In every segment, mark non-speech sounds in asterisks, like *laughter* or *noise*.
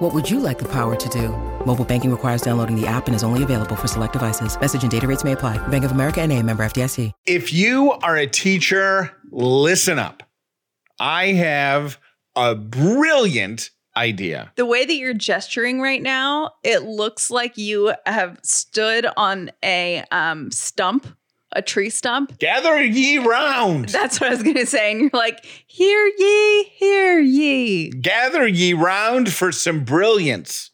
What would you like the power to do? Mobile banking requires downloading the app and is only available for select devices. Message and data rates may apply. Bank of America and a member FDIC. If you are a teacher, listen up. I have a brilliant idea. The way that you're gesturing right now, it looks like you have stood on a um, stump, a tree stump. Gather ye round. That's what I was going to say. And you're like, hear ye, hear ye. Gather ye round for some brilliance.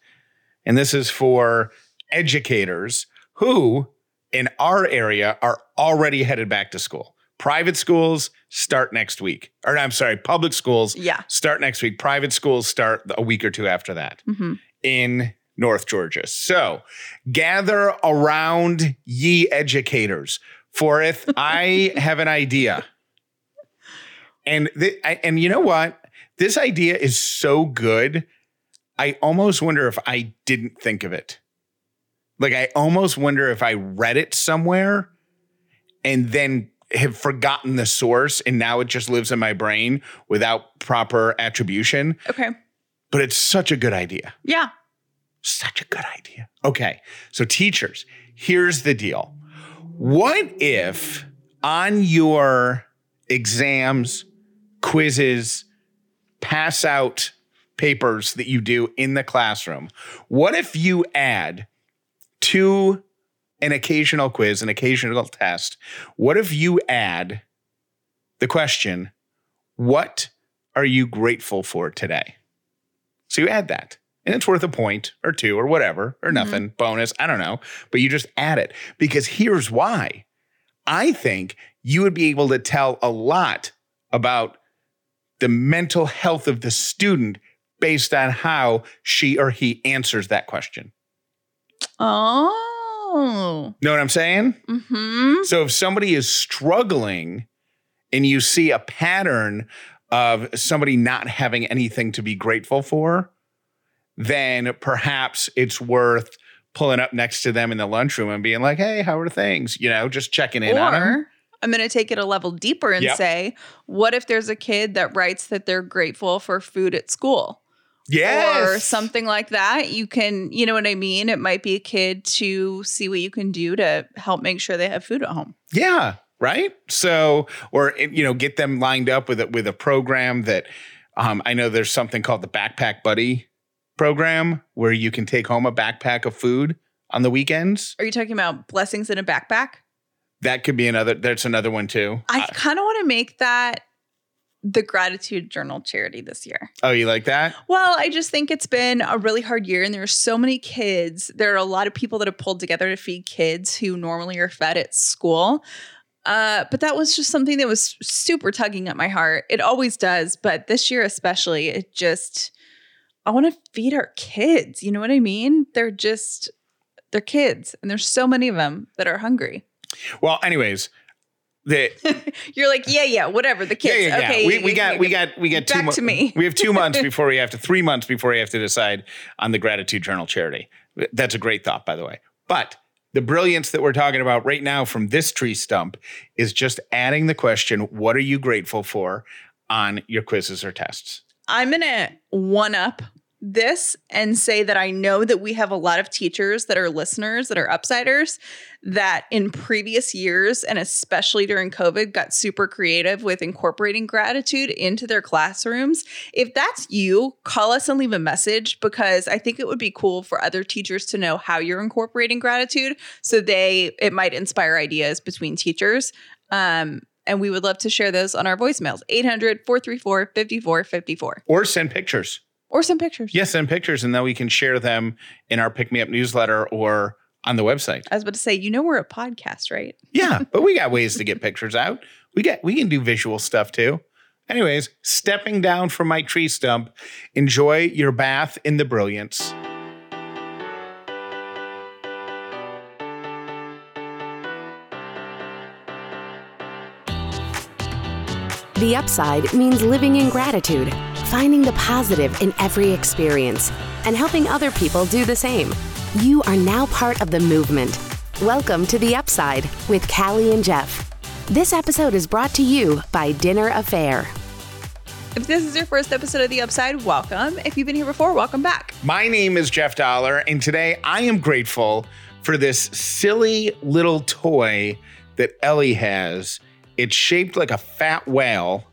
And this is for educators who, in our area, are already headed back to school. Private schools start next week. Or I'm sorry, public schools Yeah. start next week. Private schools start a week or two after that hmm in North Georgia. So gather around ye educators. For if I have an idea. And th- I, and you know what? This idea is so good. I almost wonder if I didn't think of it. Like I almost wonder if I read it somewhere and then have forgotten the source and now it just lives in my brain without proper attribution. Okay. But it's such a good idea. Yeah. Such a good idea. Okay. So, teachers, here's the deal. What if on your exams, quizzes, pass out papers that you do in the classroom, what if you add to an occasional quiz, an occasional test, what if you add the question, What are you grateful for today? So you add that. And it's worth a point or two or whatever, or nothing, bonus, I don't know. But you just add it because here's why. I think you would be able to tell a lot about the mental health of the student based on how she or he answers that question. Oh. Know what I'm saying? Hmm. So if somebody is struggling and you see a pattern of somebody not having anything to be grateful for, then perhaps it's worth pulling up next to them in the lunchroom and being like, "Hey, how are things?" You know, just checking in on them. I'm going to take it a level deeper and Yep. say, what if there's a kid that writes that they're grateful for food at school? Yes. Or something like that. You can, you know what I mean? It might be a kid to see what you can do to help make sure they have food at home. Yeah, right. So, or you know, get them lined up with a, with a program that um, I know there's something called the Backpack Buddy program where you can take home a backpack of food on the weekends. Are you talking about blessings in a backpack? That could be another. That's another one too. I Uh, kind of want to make that the gratitude journal charity this year. oh, you like that? Well, I just think it's been a really hard year and there are so many kids. There are a lot of people that have pulled together to feed kids who normally are fed at school. Uh, but that was just something that was super tugging at my heart. It always does, but this year especially, it just I want to feed our kids. You know what I mean? They're just they're kids and there's so many of them that are hungry. Well, anyways, the *laughs* You're like, yeah, yeah, whatever. The kids. yeah, yeah, yeah. Okay, we, we got we got we got two back mo- to me. we have two months *laughs* before we have to three months before we have to decide on the gratitude journal charity. That's a great thought, by the way. But the brilliance that we're talking about right now from this tree stump is just adding the question, "What are you grateful for?" on your quizzes or tests. I'm going to one up this and say that I know that we have a lot of teachers that are listeners, that are upsiders, that in previous years, and especially during COVID, got super creative with incorporating gratitude into their classrooms. If that's you, call us and leave a message because I think it would be cool for other teachers to know how you're incorporating gratitude so they it might inspire ideas between teachers. Um, and we would love to share those on our voicemails 800 434 5454 Or send pictures. or send pictures. Yes, send pictures, and then we can share them in our Pick Me Up newsletter or on the website. I was about to say, you know, we're a podcast, right? Yeah, *laughs* but we got ways to get pictures out. We get we can do visual stuff too. Anyways, stepping down from my tree stump, enjoy your bath in the brilliance. The upside means living in gratitude, finding the positive in every experience, and helping other people do the same. You are now part of the movement. Welcome to The Upside with Callie and Jeff. This episode is brought to you by Dinner A'Fare. If this is your first episode of The Upside, welcome. If you've been here before, welcome back. My name is Jeff Dauler, and today I am grateful for this silly little toy that Ellie has. It's shaped like a fat whale.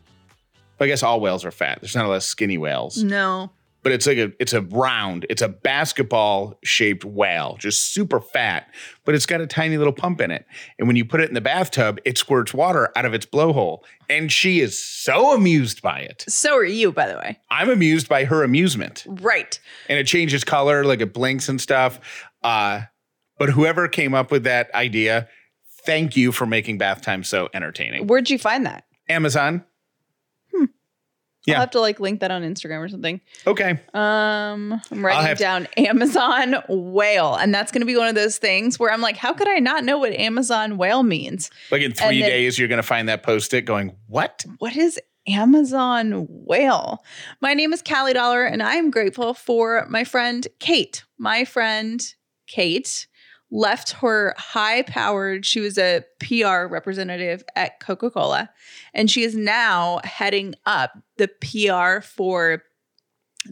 I guess all whales are fat. There's not a lot of skinny whales, No. but it's like a it's a round, it's a basketball shaped whale, just super fat, but it's got a tiny little pump in it. And when you put it in the bathtub, it squirts water out of its blowhole. And she is so amused by it. So are you, by the way. I'm amused by her amusement. Right. And it changes color, like it blinks and stuff. Uh, but whoever came up with that idea, thank you for making bath time so entertaining. Where'd you find that? Amazon. Yeah. I'll have to like link that on Instagram or something. Okay. Um, I'm writing down Amazon whale, and that's going to be one of those things where I'm like, how could I not know what Amazon whale means? Like in three then- days, you're going to find that post it going, what? What is Amazon whale? My name is Callie Dauler, and I am grateful for my friend Kate. My friend Kate left her high powered, she was a PR representative at Coca Cola, and she is now heading up the PR for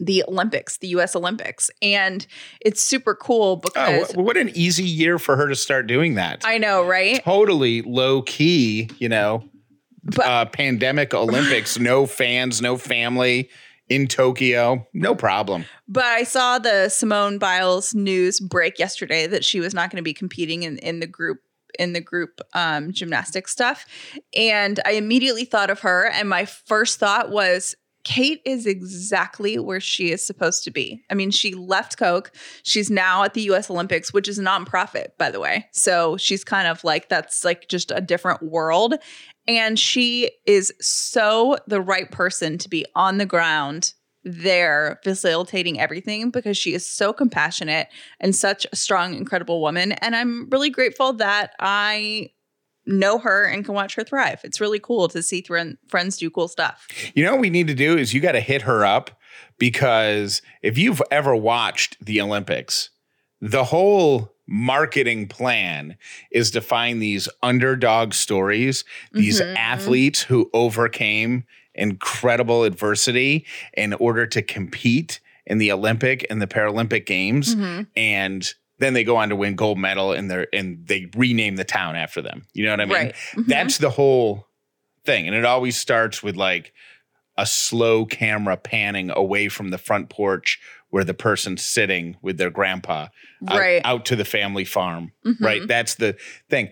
the Olympics, the US Olympics. And it's super cool Oh, because wh- what an easy year for her to start doing that. I know, right? totally low key, you know, But- uh, pandemic Olympics, no fans, no family in Tokyo, no problem. But I saw the Simone Biles news break yesterday that she was not going to be competing in, in the group in the group um, gymnastics stuff, and I immediately thought of her. And my first thought was, Kate is exactly where she is supposed to be. I mean, she left Coke. She's now at the US Olympics, which is a nonprofit, by the way. So she's kind of like, that's like just a different world. And she is so the right person to be on the ground there facilitating everything because she is so compassionate and such a strong, incredible woman. And I'm really grateful that I know her and can watch her thrive. It's really cool to see thre- friends do cool stuff. You know what we need to do is you got to hit her up because if you've ever watched the Olympics, the whole marketing plan is to find these underdog stories, these Mhm. athletes who overcame incredible adversity in order to compete in the Olympic and the Paralympic games Mhm. and then they go on to win gold medal and they and they rename the town after them. You know what I mean? Right. Mhm. That's the whole thing. And it always starts with like a slow camera panning away from the front porch where the person's sitting with their grandpa out, Right. out to the family farm. Mhm. Right. That's the thing.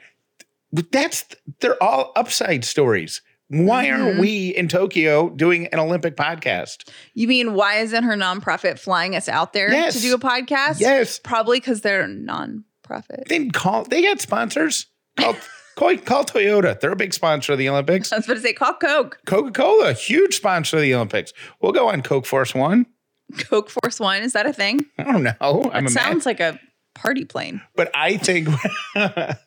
But That's they're all upside stories. Why aren't Mhm. we in Tokyo doing an Olympic podcast? You mean why isn't her nonprofit flying us out there Yes. to do a podcast? Yes. Probably because they're nonprofit. They call they got sponsors. Call, call, call Toyota. They're a big sponsor of the Olympics. I was about to say call Coke. Coca Cola, huge sponsor of the Olympics. We'll go on Coke Force One. Coke Force One. Is that a thing? I don't know. I'm It sounds like a party plane. but I think *laughs* that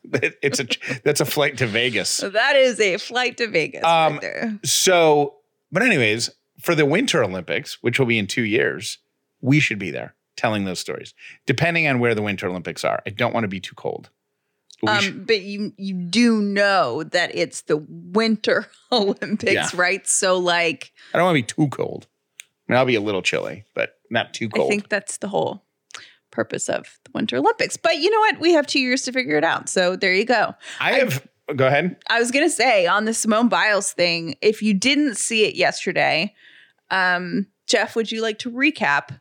it's a that's a flight to Vegas. So *laughs* that is a flight to Vegas Um, right there. So, but anyways, for the Winter Olympics, which will be in two years, we should be there telling those stories. Depending on where the Winter Olympics are, I don't want to be too cold. But Um, should- but you you do know that it's the Winter *laughs* Olympics, Yeah. right? So like I don't want to be too cold. I I'll be a little chilly, but not too cold. I think that's the whole purpose of the Winter Olympics. But you know what? We have two years to figure it out. So there you go. I have. Go ahead. I was gonna say on the Simone Biles thing, if you didn't see it yesterday, um, Jeff, would you like to recap?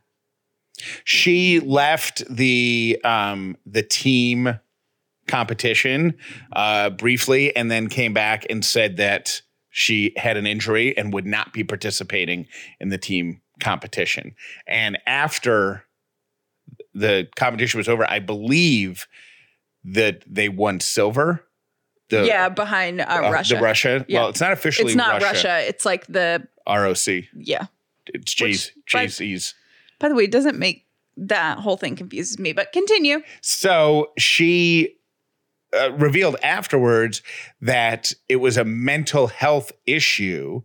She left the um, the team competition uh, briefly, and then came back and said that she had an injury and would not be participating in the team competition. And after the competition was over, I believe that they won silver. The, yeah, behind uh, uh, Russia. The Russia. Yeah. Well, it's not officially it's not Russia. Russia. It's like the ROC. yeah. It's Jay's but- Jay-Z's. By the way, it doesn't make that whole thing confuses me. But continue. So she uh, revealed afterwards that it was a mental health issue.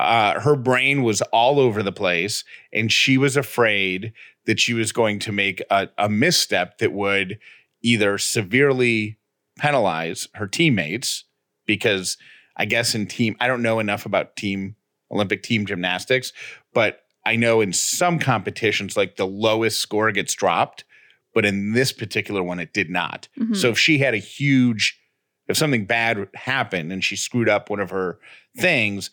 Uh, her brain was all over the place, and she was afraid that she was going to make a, a misstep that would either severely penalize her teammates because I guess in team, I don't know enough about team Olympic team gymnastics, but I know in some competitions, like the lowest score gets dropped, but in this particular one, it did not. Mhm. So if she had a huge, if something bad happened and she screwed up one of her things,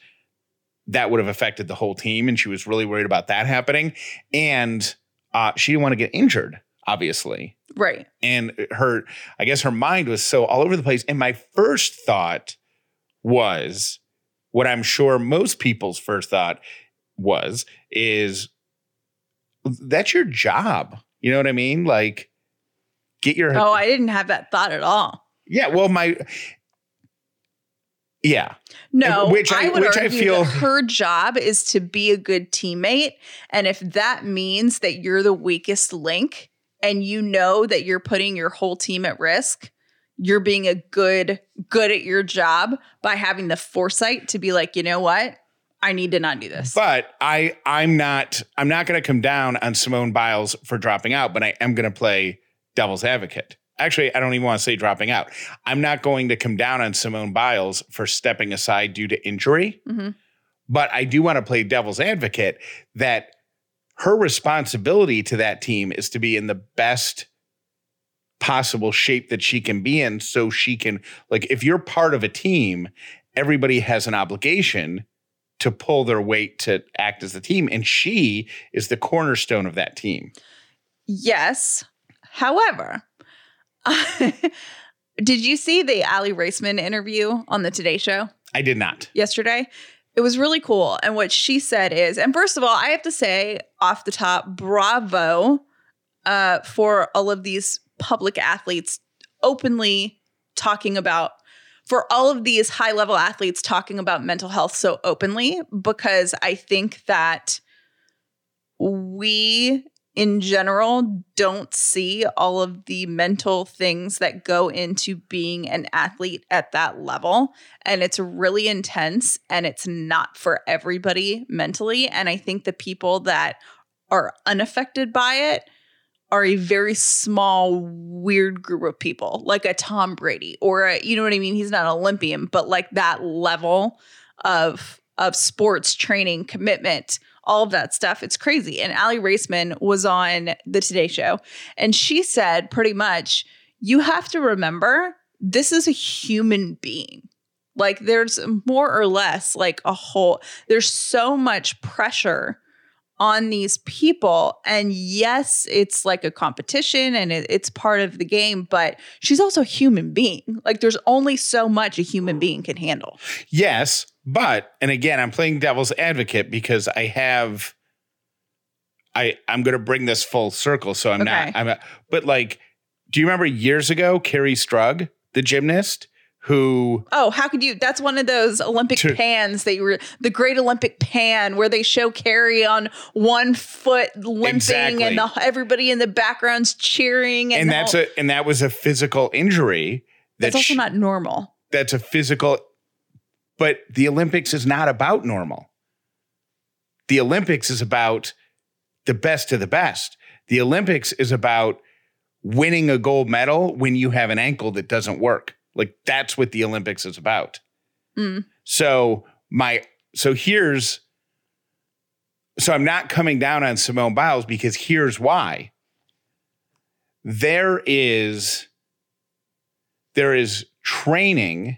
that would have affected the whole team. And she was really worried about that happening. And uh, she didn't want to get injured, obviously Right. and her i guess her mind was so all over the place and my first thought was what i'm sure most people's first thought was is that's your job you know what i mean like get your Oh, I didn't have that thought at all. yeah well my yeah. No, Which I- I, would which I argue feel- that her job is to be a good teammate, and if that means that you're the weakest link, and you know that you're putting your whole team at risk, you're being a good good at your job by having the foresight to be like, you know what, I need to not do this. but i i'm not i'm not going to come down on simone biles for dropping out but i am going to play devil's advocate actually i don't even want to say dropping out i'm not going to come down on simone biles for stepping aside due to injury Mhm. but i do want to play devil's advocate that her responsibility to that team is to be in the best possible shape that she can be in so she can like if you're part of a team everybody has an obligation to pull their weight to act as the team and she is the cornerstone of that team Yes. However, *laughs* did you see the Aly Raisman interview on the Today Show? i did not yesterday. It was really cool. And what she said is, and first of all, I have to say off the top, bravo uh, for all of these public athletes openly talking about, for all of these high level athletes talking about mental health so openly, because I think that we in general don't see all of the mental things that go into being an athlete at that level. And it's really intense and it's not for everybody mentally. And i think the people that are unaffected by it are a very small weird group of people like a tom brady or a, you know what i mean? He's not an olympian but like that level of of sports training commitment all of that stuff. It's crazy. And Aly Raisman was on the today show and she said pretty much you have to remember this is a human being. Like there's more or less like a whole there's so much pressure on these people. And yes it's like a competition and it, it's part of the game but she's also a human being. Like there's only so much a human being can handle. Yes but and again i'm playing devil's advocate because i have i i'm going to bring this full circle so i'm Okay. not i'm a, but like do you remember years ago Kerri Strug the gymnast who Oh, how could you? That's one of those Olympic To- pans that you were the Great Olympic Pan, where they show Kerri on one foot limping, Exactly. and the, everybody in the background's cheering, and, and that's whole- a and that was a physical injury that's also she- not normal. that's a physical but the olympics is not about normal. The olympics is about the best of the best. The olympics is about winning a gold medal when you have an ankle that doesn't work. Like that's what the olympics is about. Mm. so my so here's so i'm not coming down on simone biles because here's why. There is there is training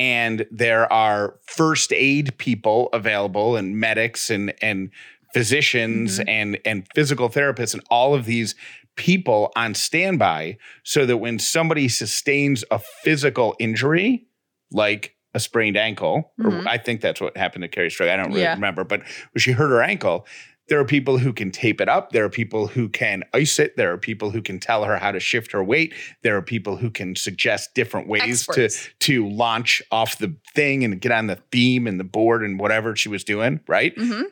and there are first aid people available and medics and and physicians Mhm. and and physical therapists and all of these people on standby so that when somebody sustains a physical injury like a sprained ankle Mhm. or I think that's what happened to Kerri Strug I don't really Yeah. remember but when she hurt her ankle there are people who can tape it up. There are people who can ice it. There are people who can tell her how to shift her weight. There are people who can suggest different ways Experts. to to launch off the thing and get on the beam and the board and whatever she was doing, right? Mm-hmm.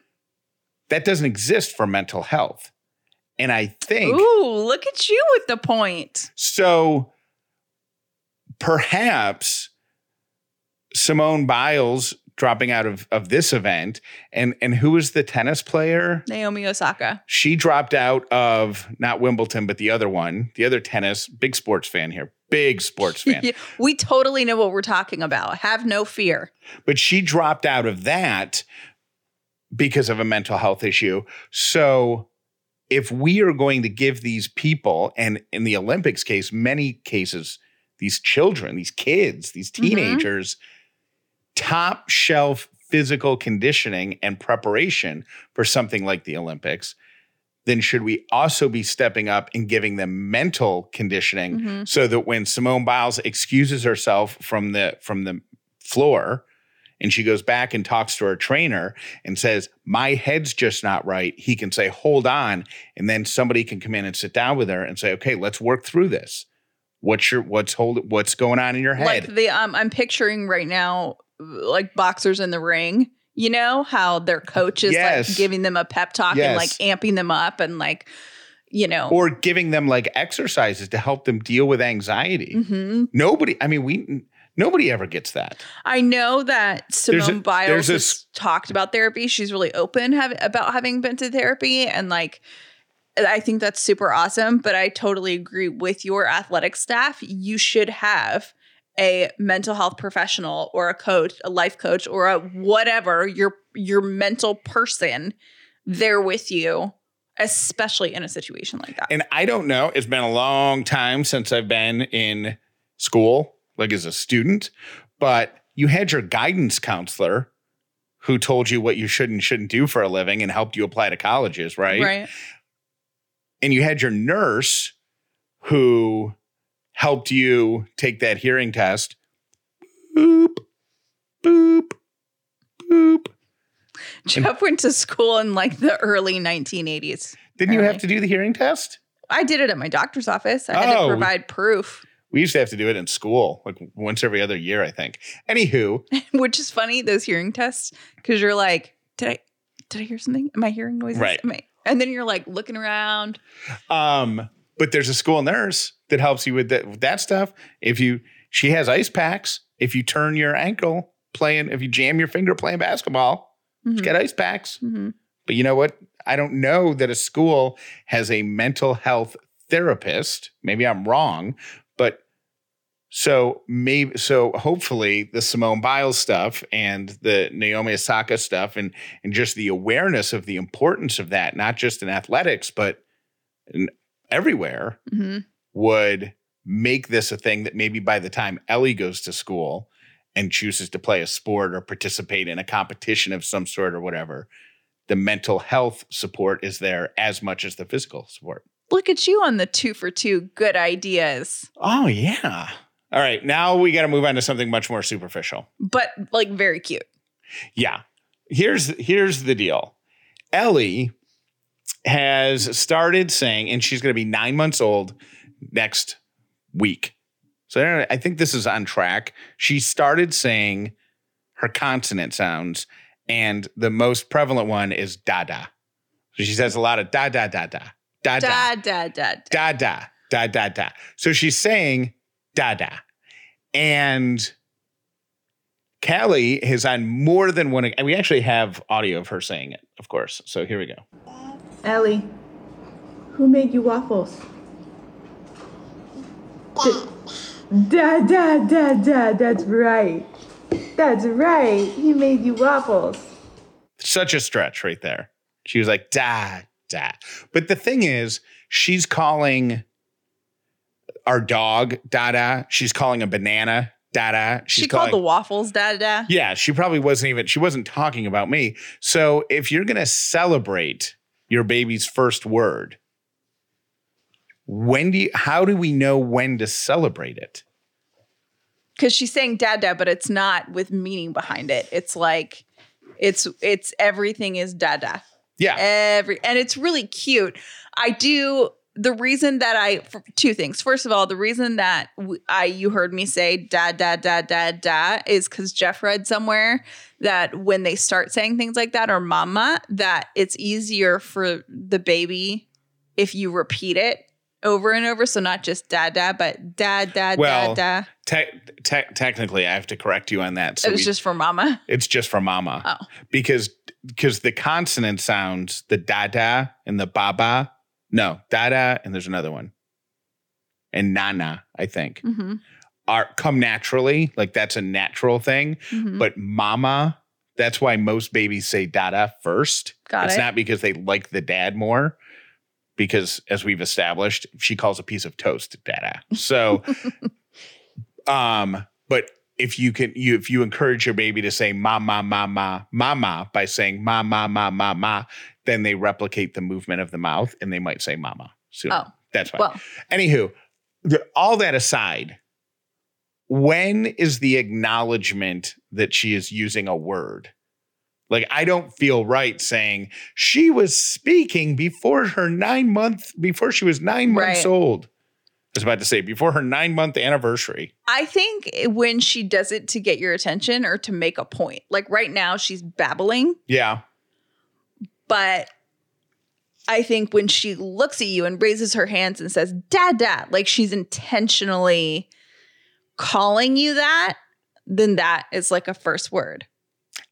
That doesn't exist for mental health. And I think Ooh, look at you with the point. so perhaps Simone Biles dropping out of, of this event and and who was the tennis player? Naomi Osaka. She dropped out of not Wimbledon, but the other one, the other tennis, big sports fan here. Big sports fan. *laughs* We totally know what we're talking about. Have no fear. But she dropped out of that because of a mental health issue. So if we are going to give these people, and in the Olympics case, many cases, these children, these kids, these Mm-hmm. Top shelf physical conditioning and preparation for something like the Olympics, then should we also be stepping up and giving them mental conditioning Mhm. so that when Simone Biles excuses herself from the from the floor and she goes back and talks to her trainer and says, My head's just not right, he can say, Hold on. And then somebody can come in and sit down with her and say, Okay, let's work through this. What's your what's hold what's going on in your head? Like the um, I'm picturing right now, like boxers in the ring. You know how their coach is Yes. like giving them a pep talk and like amping them up and like, you know. or giving them like exercises to help them deal with anxiety. Mhm. Nobody, I mean, we nobody ever gets that. I know that Simone There's a- Biles there's a has s- talked about therapy. She's really open have, about having been to therapy, and like, I think that's super awesome. But I totally agree with your athletic staff. You should have a mental health professional or a coach, a life coach, or a whatever your your mental person there with you, especially in a situation like that. And I don't know, it's been a long time since I've been in school, like as a student, but you had your guidance counselor who told you what you should and shouldn't do for a living and helped you apply to colleges, right? right. And you had your nurse who helped you take that hearing test. Boop, boop, boop. Jeff went to school in like the early 1980s. Didn't you have to do the hearing test? I did it at my doctor's office. I had Oh. to provide proof, We used to have to do it in school, like once every other year, I think. Anywho, *laughs* which is funny. Those hearing tests, because you're like, did I, did I hear something? Am I hearing noises? Right. Am I? And then you're like looking around. um, but there's a school nurse that helps you with that, with that stuff. If you, she has ice packs. If you turn your ankle playing, if you jam your finger playing basketball, Mhm. get ice packs. Mhm. But you know what? I don't know that a school has a mental health therapist. Maybe I'm wrong, but so maybe so hopefully the Simone Biles stuff and the Naomi Osaka stuff and and just the awareness of the importance of that, not just in athletics, but in everywhere, Mhm. Would make this a thing that maybe by the time Ellie goes to school and chooses to play a sport or participate in a competition of some sort or whatever, the mental health support is there as much as the physical support. Look at you on the two for two good ideas, Oh, yeah. All right. Now we got to move on to something much more superficial. but like very cute. Yeah. Here's here's the deal. Ellie has started saying, and she's going to be nine months old next week. So I don't know, I think this is on track. She started saying her consonant sounds, and the most prevalent one is da da. So she says a lot of da da da da da da Da da da. da. da da da da da. So she's saying da da, and Callie is on more than one. And we actually have audio of her saying it, of course. So here we go. Ellie, who made you waffles? Da da da da. That's right. That's right. He made you waffles. Such a stretch right there. She was like da da. But the thing is, she's calling our dog da da. She's calling a banana da da. She's She calling called the waffles da da. Yeah, she probably wasn't even she wasn't talking about me. So if you're going to celebrate your baby's first word, when do you how do we know when to celebrate it? because she's saying dad dad but it's not with meaning behind it it's like it's it's everything is dada Yeah. every and it's really cute i do the reason that i two things first of all the reason that i you heard me say da da da da da is because jeff read somewhere that when they start saying things like that or mama that it's easier for the baby if you repeat it over and over. So not just dad, dad, but dad, dad, Well, dad, dad. Te- te- technically, I have to correct you on that. So it was we- just for mama. it's just for mama. Oh. Because because the consonant sounds, the dada and the baba. No, dada, and there's another one. And nana, I think, Mm-hmm. are come naturally. Like that's a natural thing. Mm-hmm. But mama, that's why most babies say dada first. Got it's it. not because they like the dad more, because as we've established, she calls a piece of toast dada. So, *laughs* um, but if you can, you if you encourage your baby to say ma ma ma ma mama by saying ma ma ma ma ma, then they replicate the movement of the mouth and they might say mama. So Oh, that's why. well, Anywho, the, all that aside, when is the acknowledgement that she is using a word? Like, I don't feel right saying she was speaking before her nine month, before she was nine months Right. old. I was about to say before her nine month anniversary. I think when she does it to get your attention or to make a point, like right now she's babbling, Yeah. but I think when she looks at you and raises her hands and says, Dad, Dad, like she's intentionally calling you that, then that is like a first word.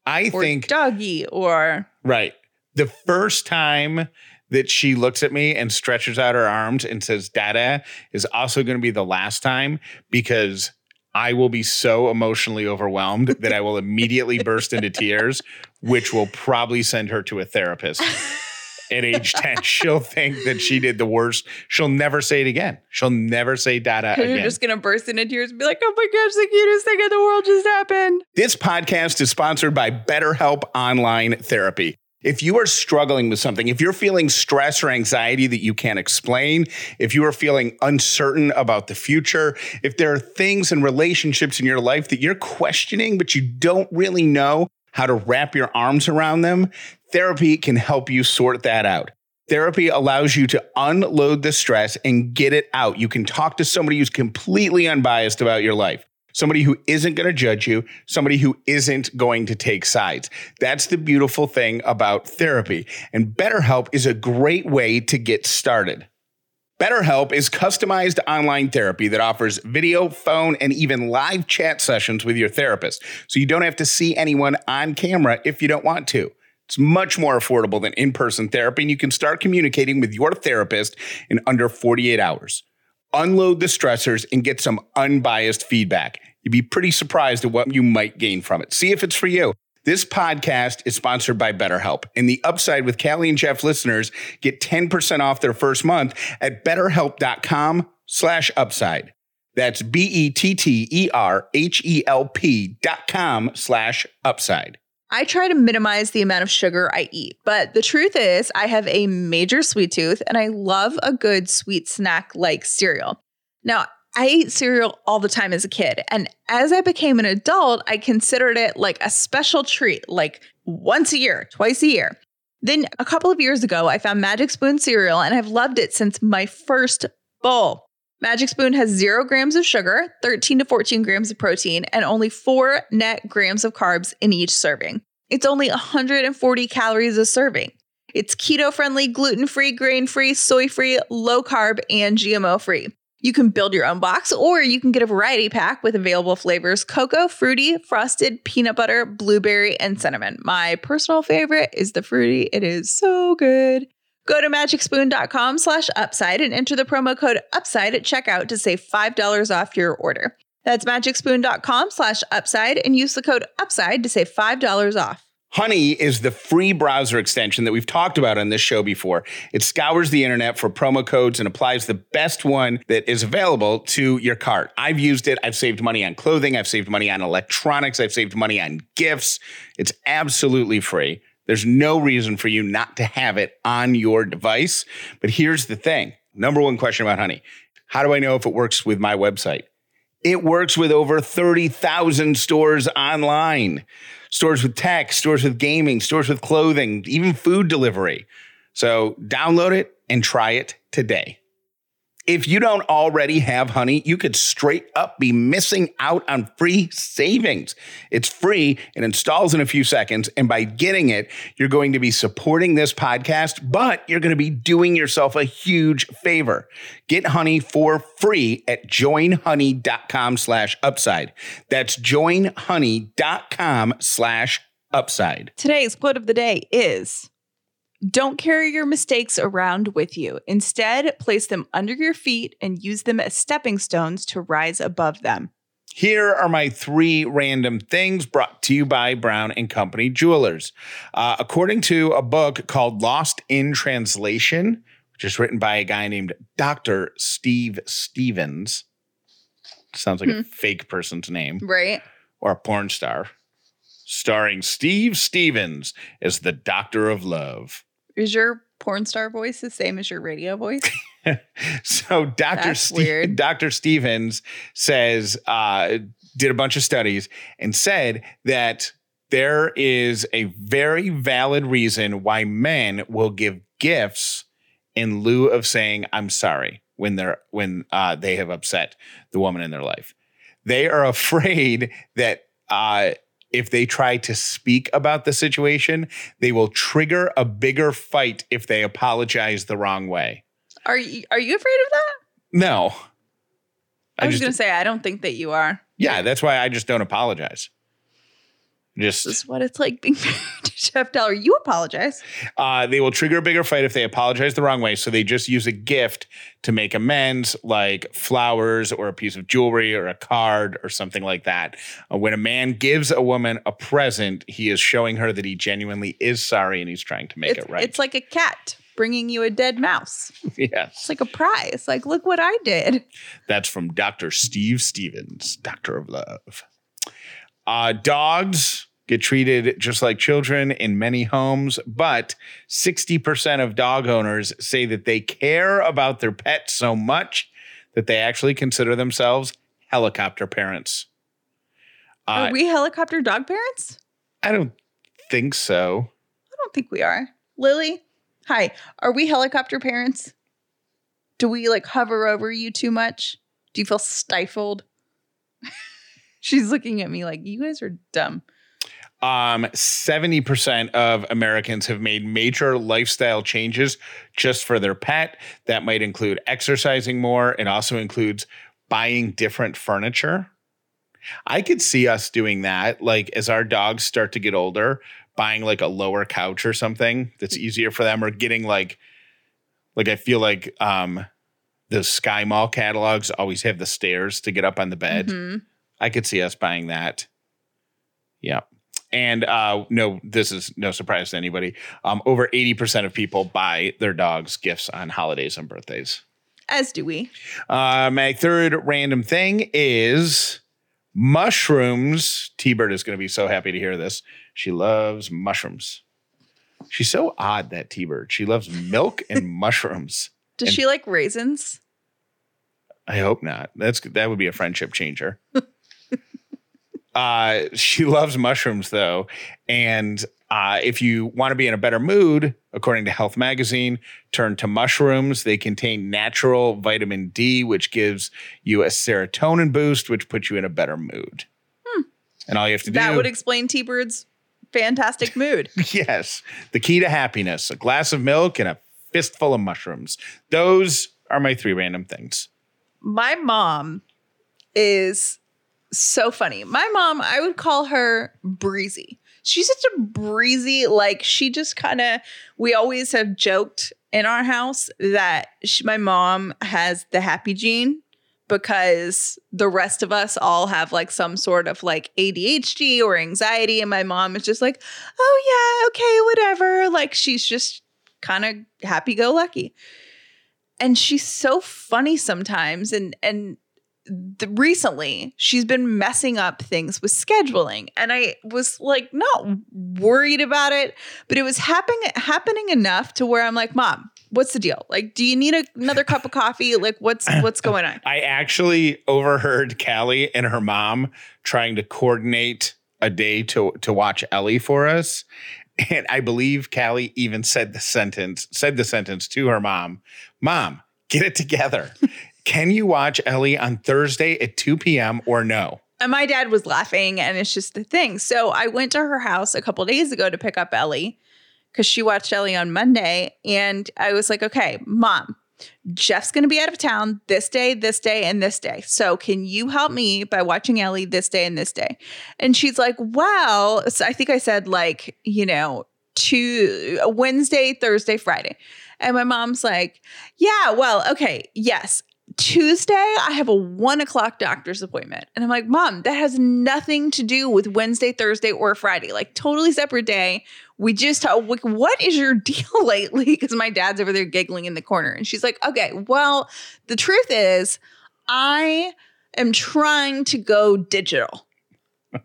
I Or think doggy or Right. The first time that she looks at me and stretches out her arms and says dada is also going to be the last time because I will be so emotionally overwhelmed that I will immediately burst into tears, which will probably send her to a therapist. *laughs* At age 10, *laughs* she'll think that she did the worst. She'll never say it again. She'll never say dada you're just gonna burst into tears and be like, oh my gosh, the cutest thing in the world just happened. This podcast is sponsored by BetterHelp Online Therapy. If you are struggling with something, if you're feeling stress or anxiety that you can't explain, if you are feeling uncertain about the future, if there are things and relationships in your life that you're questioning, but you don't really know how to wrap your arms around them, therapy can help you sort that out. Therapy allows you to unload the stress and get it out. You can talk to somebody who's completely unbiased about your life somebody who isn't going to judge you, somebody who isn't going to take sides. That's the beautiful thing about therapy. And BetterHelp is a great way to get started. BetterHelp is customized online therapy that offers video, phone, and even live chat sessions with your therapist. So you don't have to see anyone on camera if you don't want to. It's much more affordable than in person therapy, and you can start communicating with your therapist in under 48 hours. Unload the stressors and get some unbiased feedback. You'd be pretty surprised at what you might gain from it. See if it's for you. This podcast is sponsored by BetterHelp, and the upside with Callie and Jeff listeners get 10% off their first month at betterhelp.com slash upside. That's E B-E-T-T-E-R-H-E-L-P dot com slash upside. I try to minimize the amount of sugar I eat, but the truth is, I have a major sweet tooth and I love a good sweet snack like cereal. Now, I ate cereal all the time as a kid, and as I became an adult, I considered it like a special treat, like once a year, twice a year. Then a couple of years ago, I found Magic Spoon cereal and I've loved it since my first bowl. Magic Spoon has zero grams of sugar, 13 to 14 grams of protein, and only four net grams of carbs in each serving. It's only 140 calories a serving. It's keto friendly, gluten free, grain free, soy free, low carb, and GMO free. You can build your own box or you can get a variety pack with available flavors cocoa, fruity, frosted, peanut butter, blueberry, and cinnamon. My personal favorite is the fruity. It is so good. Go to magicspoon.com slash upside and enter the promo code upside at checkout to save $5 off your order. That's magicspoon.com slash upside and use the code upside to save $5 off. Honey is the free browser extension that we've talked about on this show before. It scours the internet for promo codes and applies the best one that is available to your cart. I've used it. I've saved money on clothing. I've saved money on electronics. I've saved money on gifts. It's absolutely free. There's no reason for you not to have it on your device. But here's the thing number one question about Honey How do I know if it works with my website? It works with over 30,000 stores online. Stores with tech, stores with gaming, stores with clothing, even food delivery. So download it and try it today. If you don't already have honey, you could straight up be missing out on free savings. It's free, it installs in a few seconds, and by getting it, you're going to be supporting this podcast, but you're going to be doing yourself a huge favor. Get honey for free at joinhoney.com slash upside. That's joinhoney.com slash upside. Today's quote of the day is Don't carry your mistakes around with you. Instead, place them under your feet and use them as stepping stones to rise above them. Here are my three random things brought to you by Brown and Company Jewelers. Uh, according to a book called Lost in Translation, which is written by a guy named Dr. Steve Stevens. Sounds like a fake person's name Right? or a porn star. Starring Steve Stevens as the Doctor of Love. Is your porn star voice the same as your radio voice? *laughs* So Dr. Ste- Dr. Stevens says uh, did a bunch of studies and said that there is a very valid reason why men will give gifts in lieu of saying I'm sorry when they're when uh, they have upset the woman in their life. They are *laughs* afraid that uh, if they try to speak about the situation, they will trigger a bigger fight if they apologize the wrong way. Are you are you afraid of that? No. I, was gonna say I don't think that you are. yeah, that's why I just don't apologize. Just This is what it's like being *laughs* married to Jeff Teller. You apologize. uh, they will trigger a bigger fight if they apologize the wrong way. So they just use a gift to make amends, like flowers or a piece of jewelry or a card or something like that. Uh, when a man gives a woman a present, he is showing her that he genuinely is sorry and he's trying to make It's, it right. it's like a cat bringing you a dead mouse. *laughs* yes, It's like a prize. Like, look what I did. that's from Dr. Steve Stevens, Doctor of Love. Uh, dogs get treated just like children in many homes, but 60% of dog owners say that they care about their pet so much that they actually consider themselves helicopter parents. Uh, Are we helicopter dog parents? I don't think so. I don't think we are. Lily, hi. Are we helicopter parents? Do we like hover over you too much? Do you feel stifled? *laughs* She's looking at me like, you guys are dumb. Um, 70% of Americans have made major lifestyle changes just for their pet. That might include exercising more. It also includes buying different furniture. I could see us doing that, like as our dogs start to get older, buying like a lower couch or something that's easier for them, or getting like, like I feel like um, the Sky Mall catalogs always have the stairs to get up on the bed. Mhm. I could see us buying that. Yeah. And uh, no, this is no surprise to anybody. Um, over 80% of people buy their dogs gifts on holidays and birthdays. As do we. Uh, my third random thing is mushrooms. T Bird is going to be so happy to hear this. She loves mushrooms. She's so odd, that T Bird. She loves milk and *laughs* mushrooms. Does And- she like raisins? I hope not. That's that would be a friendship changer. *laughs* uh, she *laughs* loves mushrooms though, and uh, if you want to be in a better mood, according to Health Magazine, turn to mushrooms. They contain natural vitamin D, which gives you a serotonin boost, which puts you in a better mood. And all you have to do That would explain T Bird's fantastic mood. *laughs* Yes. The key to happiness a glass of milk and a fistful of mushrooms. Those are my three random things. My mom is so funny. My mom, I would call her breezy. She's such a breezy, like she just kind of, we always have joked in our house that she, my mom has the happy gene because the rest of us all have like some sort of like ADHD or anxiety. And my mom is just like, oh, yeah, okay, whatever. Like she's just kind of happy go lucky. And she's so funny sometimes. And, and, the, recently she's been messing up things with scheduling and i was like not worried about it but it was happening happening enough to where i'm like mom what's the deal like do you need a, another cup of coffee *laughs* like what's what's going on I actually overheard Callie and her mom trying to coordinate a day to to watch Ellie for us. And I believe Callie even said the sentence, said the sentence to her mom, Mom, Get it together. Can you watch Ellie on Thursday at 2 p.m. or no? And my dad was laughing, and it's just the thing. So I went to her house a couple days ago to pick up Ellie because she watched Ellie on Monday. And I was like, okay, mom, Jeff's going to be out of town this day, this day, and this day. So can you help me by watching Ellie this day and this day? And she's like, well, so I think I said like, you know, to Wednesday, Thursday, Friday. And my mom's like, yeah, well, okay, yes. Tuesday, I have a one o'clock doctor's appointment. And I'm like, Mom, that has nothing to do with Wednesday, Thursday, or Friday. Like, totally separate day. We just, like, what is your *laughs* deal lately? Because my dad's over there giggling in the corner. And she's like, Okay, well, the truth is, I am trying to go digital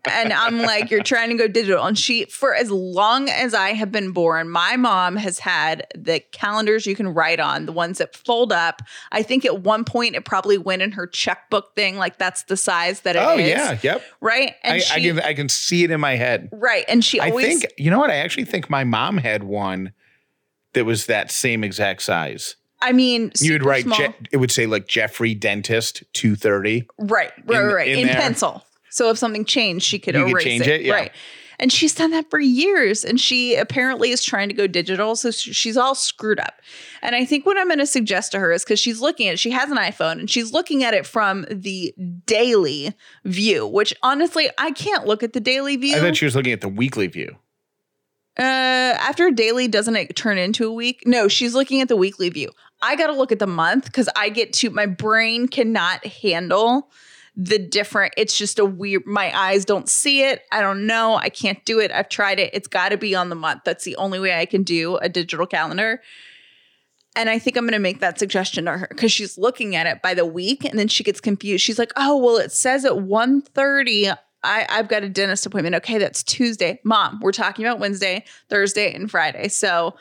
and I'm like, you're trying to go digital. And she, for as long as I have been born, my mom has had the calendars you can write on, the ones that fold up. I think at one point it probably went in her checkbook thing. Like that's the size that it oh, is. oh, yeah. Yep. Right. And I, she, I, can, I can see it in my head. right. And she always. I think, you know what? I actually think my mom had one that was that same exact size. I mean, You would write. Je- it would say like Jeffrey Dentist 230. Right, right, in- right, right. in In, pencil. So if something changed, she could You could erase change it. it, yeah. Right. And she's done that for years. And she apparently is trying to go digital. So she's all screwed up. And I think what I'm going to suggest to her is because she's looking at she has an iPhone and she's looking at it from the daily view, which honestly, I can't look at the daily view. I thought she was looking at the weekly view. Uh, after daily, doesn't it turn into a week? No, she's looking at the weekly view. I got to look at the month because I get to, my brain cannot handle the different. It's just a weird, my eyes don't see it. I don't know. I can't do it. I've tried it. It's got to be on the month. That's the only way I can do a digital calendar. And I think I'm going to make that suggestion to her because she's looking at it by the week and then she gets confused. She's like, oh, well, it says at 1.30 I, I've got a dentist appointment. Okay, that's Tuesday. Mom, we're talking about Wednesday, Thursday, and Friday. So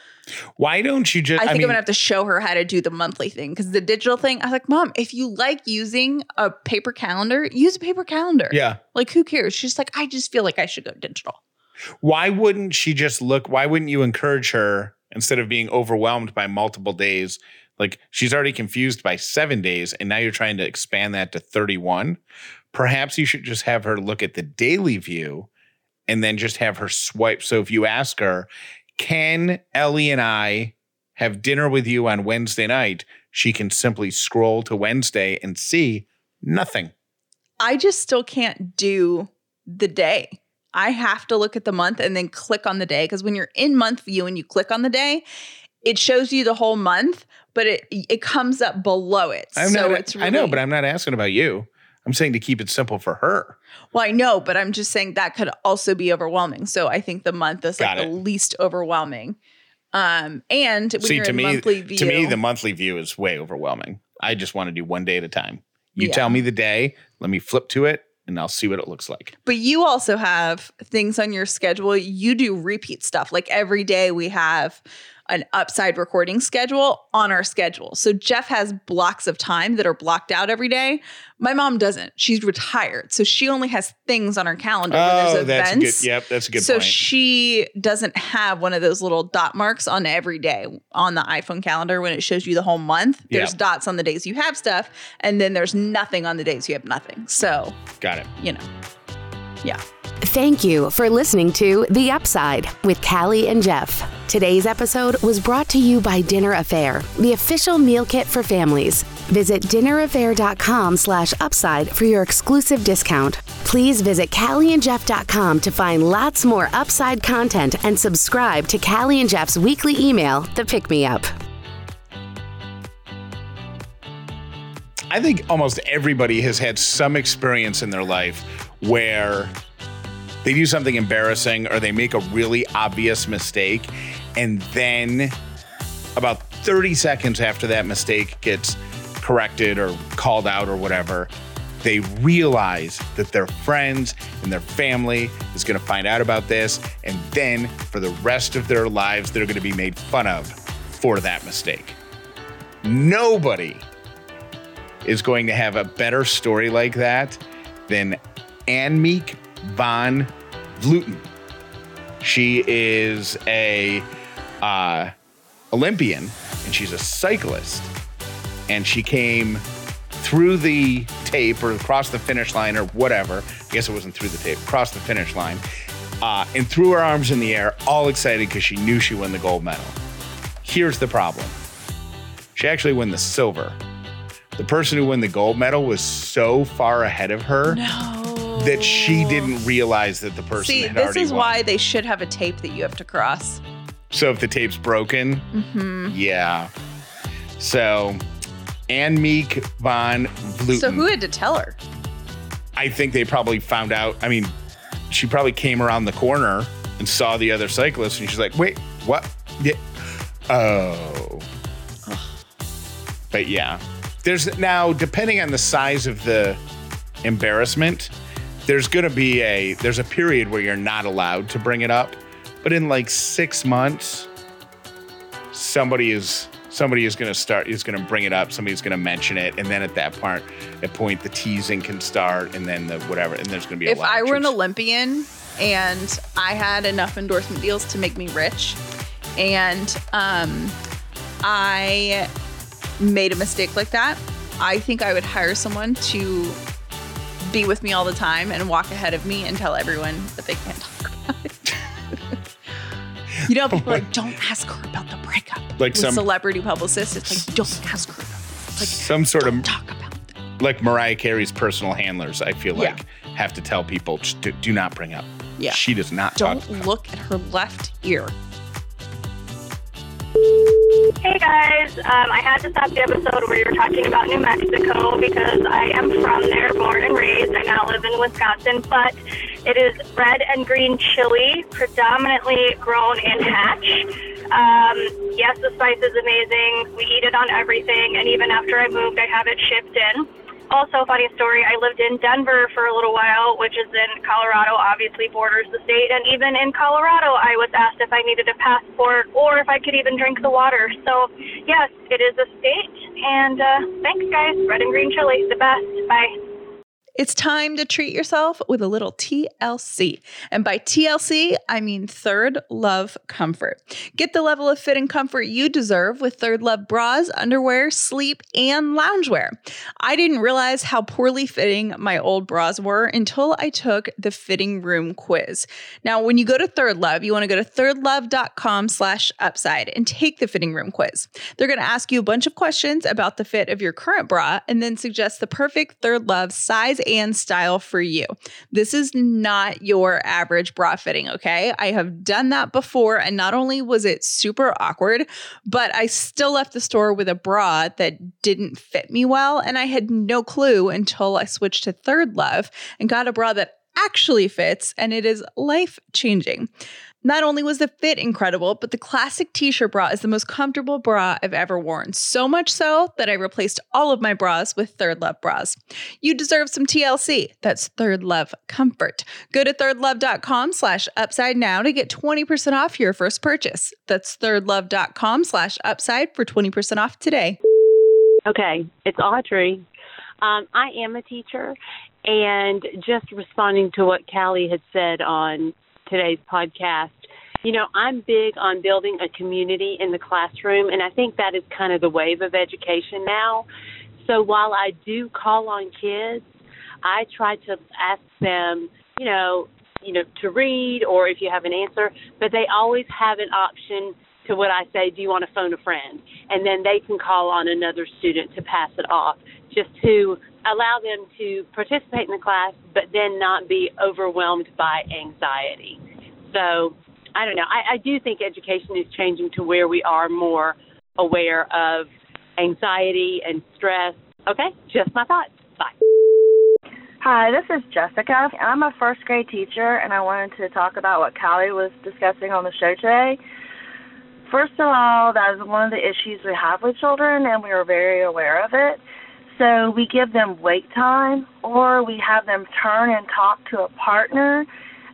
Why don't you just? I think I mean, am gonna have to show her how to do the monthly thing because the digital thing, I was like, Mom, if you like using a paper calendar, use a paper calendar. yeah. Like, who cares? She's like, I just feel like I should go digital. Why wouldn't she just look? Why wouldn't you encourage her instead of being overwhelmed by multiple days? Like she's already confused by seven days, and now you're trying to expand that to 31. Perhaps you should just have her look at the daily view and then just have her swipe. So if you ask her, can Ellie and I have dinner with you on Wednesday night? She can simply scroll to Wednesday and see nothing. I just still can't do the day. I have to look at the month and then click on the day because when you're in month view and you click on the day, it shows you the whole month, but it it comes up below it. I'm so not, it's I know, but I'm not asking about you. I'm saying to keep it simple for her. Well, I know, but I'm just saying that could also be overwhelming. So I think the month is Got like it. the least overwhelming. Um, and when See, you're to in me, monthly view, to me, the monthly view is way overwhelming. I just want to do one day at a time. You Yeah. tell me the day, let me flip to it, and I'll see what it looks like. but you also have things on your schedule. You do repeat stuff. Like every day we have an upside recording schedule on our schedule. So Jeff has blocks of time that are blocked out every day. My mom doesn't. She's retired. So she only has things on her calendar Oh, there's that's a events. good. Yep, that's a good so point. she doesn't have one of those little dot marks on every day on the iPhone calendar when it shows you the whole month. There's Yeah. dots on the days you have stuff, and then there's nothing on the days you have nothing. So, Got it. you know, yeah. Thank you for listening to The Upside with Callie and Jeff. Today's episode was brought to you by Dinner A'Fare, the official meal kit for families. Visit dinnerafare.com slash upside for your exclusive discount. Please visit callieandjeff.com to find lots more upside content and subscribe to Callie and Jeff's weekly email, The Pick Me Up. I think almost everybody has had some experience in their life where they do something embarrassing or they make a really obvious mistake. And then about 30 seconds after that mistake gets corrected or called out or whatever, they realize that their friends and their family is going to find out about this. And then for the rest of their lives, they're going to be made fun of for that mistake. Nobody is going to have a better story like that than Annemiek van Vleuten. She is a uh, Olympian and she's a cyclist. and she came through the tape or across the finish line or whatever. I guess it wasn't through the tape, across the finish line, uh, and threw her arms in the air, all excited because she knew she won the gold medal. Here's the problem she actually won the silver. The person who won the gold medal was so far ahead of her No. That she didn't realize that the person See, this is won. why they should have a tape that you have to cross. So if the tape's broken, Mm-hmm. yeah. So Annemiek von Vleuten. So who had to tell her? I think they probably found out. I mean, she probably came around the corner and saw the other cyclist, and she's like, "Wait, what? Yeah. Oh." But yeah, there's now depending on the size of the embarrassment, there's gonna be a there's a period where you're not allowed to bring it up, but in like six months, somebody is somebody is gonna start is gonna bring it up. Somebody's gonna mention it, and then at that part, at point, the teasing can start, and then the whatever, and there's gonna be a If I were an. Olympian and I had enough endorsement deals to make me rich, and um, I made a mistake like that, I think I would hire someone to be with me all the time and walk ahead of me and tell everyone that they can't talk about it. you know, people are like, *laughs* don't ask her about the breakup. Like With some- celebrity publicist, it's like, don't ask her about it. It's like, some sort of talk about it. like Mariah Carey's personal handlers, I feel Yeah. like have to tell people do, do not bring up. Yeah. She does not Don't talk. about- look at her left ear. Hey guys, um, I had to stop the episode where you were talking about New Mexico because I am from there, born and raised. I now live in Wisconsin, but it is red and green chili, predominantly grown in Hatch. Um, yes, the spice is amazing. We eat it on everything, and even after I moved, I have it shipped in. Also, funny story, I lived in Denver for a little while, which is in Colorado, obviously borders the state. And even in Colorado, I was asked if I needed a passport or if I could even drink the water. So, yes, it is a state. And uh, thanks, guys. Red and green chili, is the best. Bye. It's time to treat yourself with a little TLC. And by TLC, I mean Third Love Comfort. Get the level of fit and comfort you deserve with ThirdLove bras, underwear, sleep, and loungewear. I didn't realize how poorly fitting my old bras were until I took the fitting room quiz. Now, when you go to ThirdLove, you want to go to thirdlove.com slash upside and take the fitting room quiz. They're going to ask you a bunch of questions about the fit of your current bra and then suggest the perfect ThirdLove size and style for you. This is not your average bra fitting, okay? I have done that before, and not only was it super awkward, but I still left the store with a bra that didn't fit me well, and I had no clue until I switched to ThirdLove and got a bra that actually fits, and it is life changing. Not only was the fit incredible, but the classic t shirt bra is the most comfortable bra I've ever worn. So much so that I replaced all of my bras with ThirdLove bras. You deserve some TLC. That's ThirdLove Comfort. Go to thirdlove.com slash upside now to get 20% off your first purchase. That's thirdlove.com slash upside for 20% off today. Okay, it's Audrey. Um, I am a teacher, and just responding to what Callie had said on today's podcast, you know, I'm big on building a community in the classroom, and I think that is kind of the wave of education now. So while I do call on kids, I try to ask them, you know, you know, to read or if you have an answer, but they always have an option to what I say, do you want to phone a friend? And then they can call on another student to pass it off, just to allow them to participate in the class, but then not be overwhelmed by anxiety. So I don't know. I, I do think education is changing to where we are more aware of anxiety and stress. Okay, just my thoughts. Bye. Hi, this is Jessica. I'm a first grade teacher, and I wanted to talk about what Callie was discussing on the show today. First of all, that is one of the issues we have with children, and we are very aware of it. So we give them wait time, or we have them turn and talk to a partner,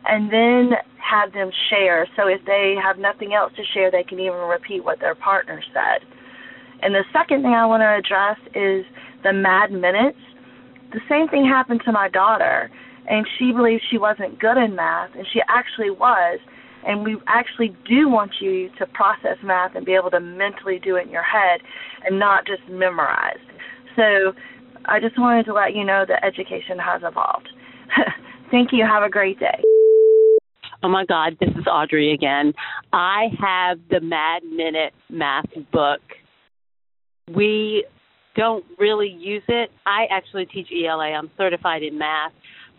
and then have them share. So if they have nothing else to share, they can even repeat what their partner said. And the second thing I want to address is the mad minutes the same thing happened to my daughter and she believed she wasn't good in math and she actually was And we actually do want you to process math and be able to mentally do it in your head and not just memorize. So I just wanted to let you know that education has evolved. *laughs* Thank you. Have a great day. Oh my God, this is Audrey again. I have the Mad Minute math book. We don't really use it. I actually teach ELA. I'm certified in math,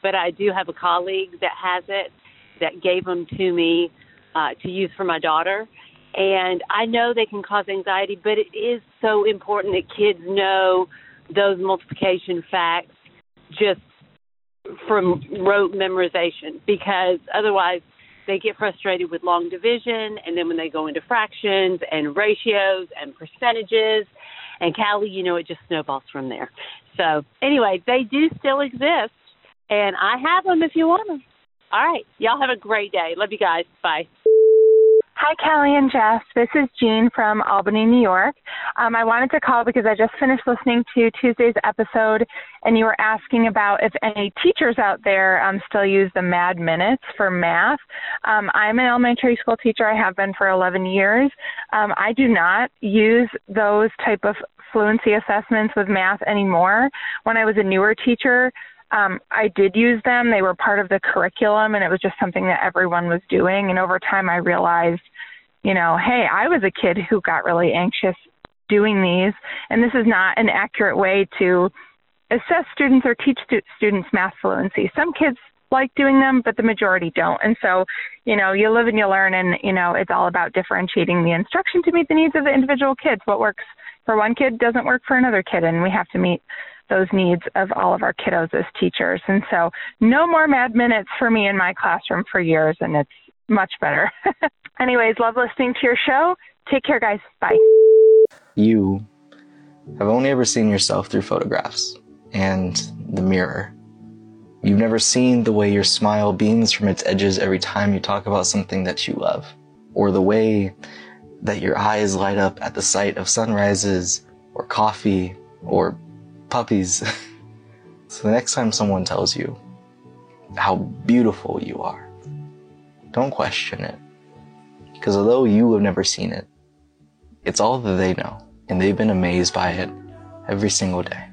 but I do have a colleague that has it that gave them to me uh, to use for my daughter. And I know they can cause anxiety, but it is so important that kids know those multiplication facts just from rote memorization because otherwise they get frustrated with long division and then when they go into fractions and ratios and percentages and Callie, you know, it just snowballs from there. So anyway, they do still exist and I have them if you want them. All right. Y'all have a great day. Love you guys. Bye. Hi, Kelly and Jess. This is Jean from Albany, New York. Um, I wanted to call because I just finished listening to Tuesday's episode, and you were asking about if any teachers out there um, still use the Mad Minutes for math. Um, I'm an elementary school teacher. I have been for 11 years. Um, I do not use those type of fluency assessments with math anymore. When I was a newer teacher, um, I did use them. They were part of the curriculum, and it was just something that everyone was doing. And over time, I realized, you know, hey, I was a kid who got really anxious doing these, and this is not an accurate way to assess students or teach stu- students math fluency. Some kids like doing them, but the majority don't. And so, you know, you live and you learn, and you know, it's all about differentiating the instruction to meet the needs of the individual kids. What works for one kid doesn't work for another kid, and we have to meet those needs of all of our kiddos as teachers. And so, no more mad minutes for me in my classroom for years, and it's much better. *laughs* Anyways, love listening to your show. Take care, guys. Bye. You have only ever seen yourself through photographs and the mirror. You've never seen the way your smile beams from its edges every time you talk about something that you love, or the way that your eyes light up at the sight of sunrises, or coffee, or puppies. *laughs* so the next time someone tells you how beautiful you are, don't question it. Because although you have never seen it, it's all that they know, and they've been amazed by it every single day.